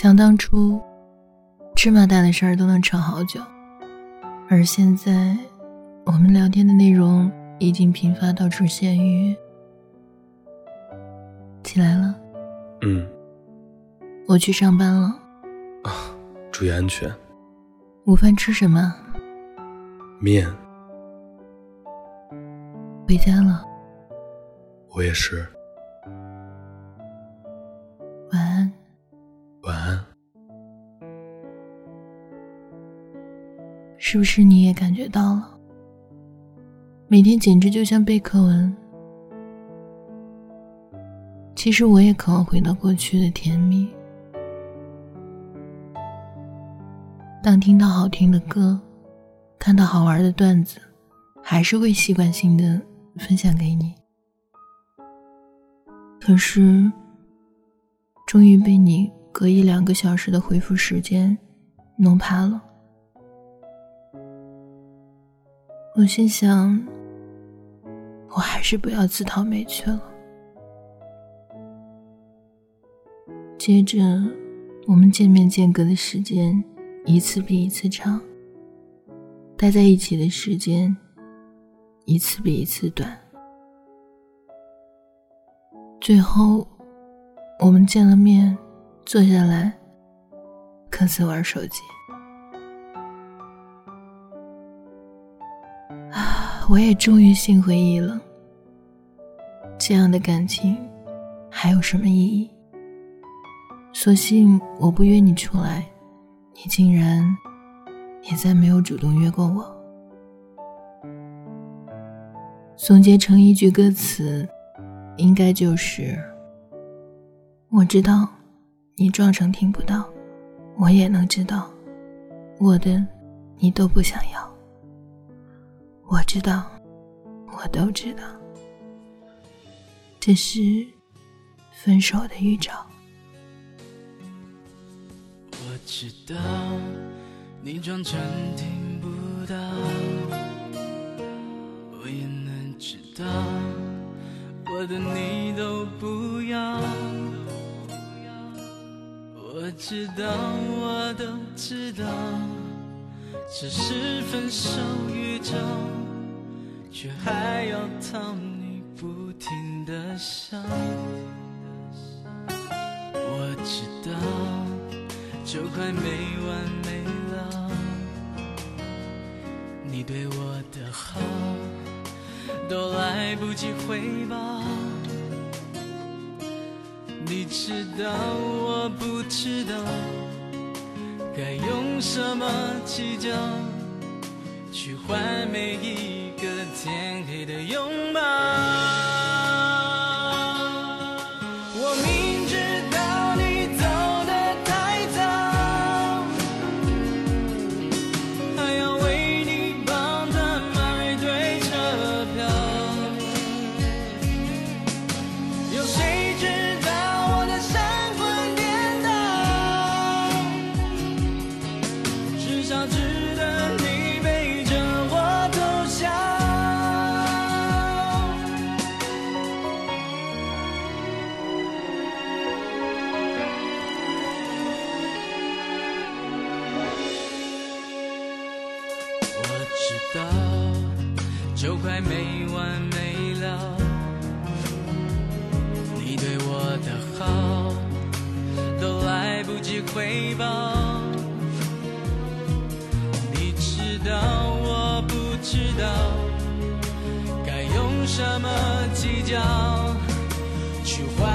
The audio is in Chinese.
想当初，芝麻大的事儿都能吵好久，而现在，我们聊天的内容已经频发到出现于起来了。嗯，我去上班了。啊，注意安全。午饭吃什么？面。回家了。我也是。是不是你也感觉到了？每天简直就像背课文。其实我也渴望回到过去的甜蜜。当听到好听的歌，看到好玩的段子，还是会习惯性的。分享给你，可是，终于被你隔一两个小时的回复时间弄怕了。我心想，我还是不要自讨没趣了。接着，我们见面间隔的时间一次比一次长，待在一起的时间。一次比一次短，最后我们见了面，坐下来各自玩手机。我也终于心灰意冷。这样的感情还有什么意义？索性我不约你出来，你竟然也再没有主动约过我。总结成一句歌词，应该就是：我知道你装成听不到，我也能知道，我的你都不想要。我知道，我都知道，这是分手的预兆。我知道你装成听不到。我也能知道，我的你都不要，我知道，我都知道，这是分手预兆，却还要讨你不停的笑。我知道，就快没完没了，你对我的好。都来不及回报，你知道我不知道，该用什么计较，去换每一我知道就快没完没了，你对我的好都来不及回报。你知道我不知道该用什么计较去换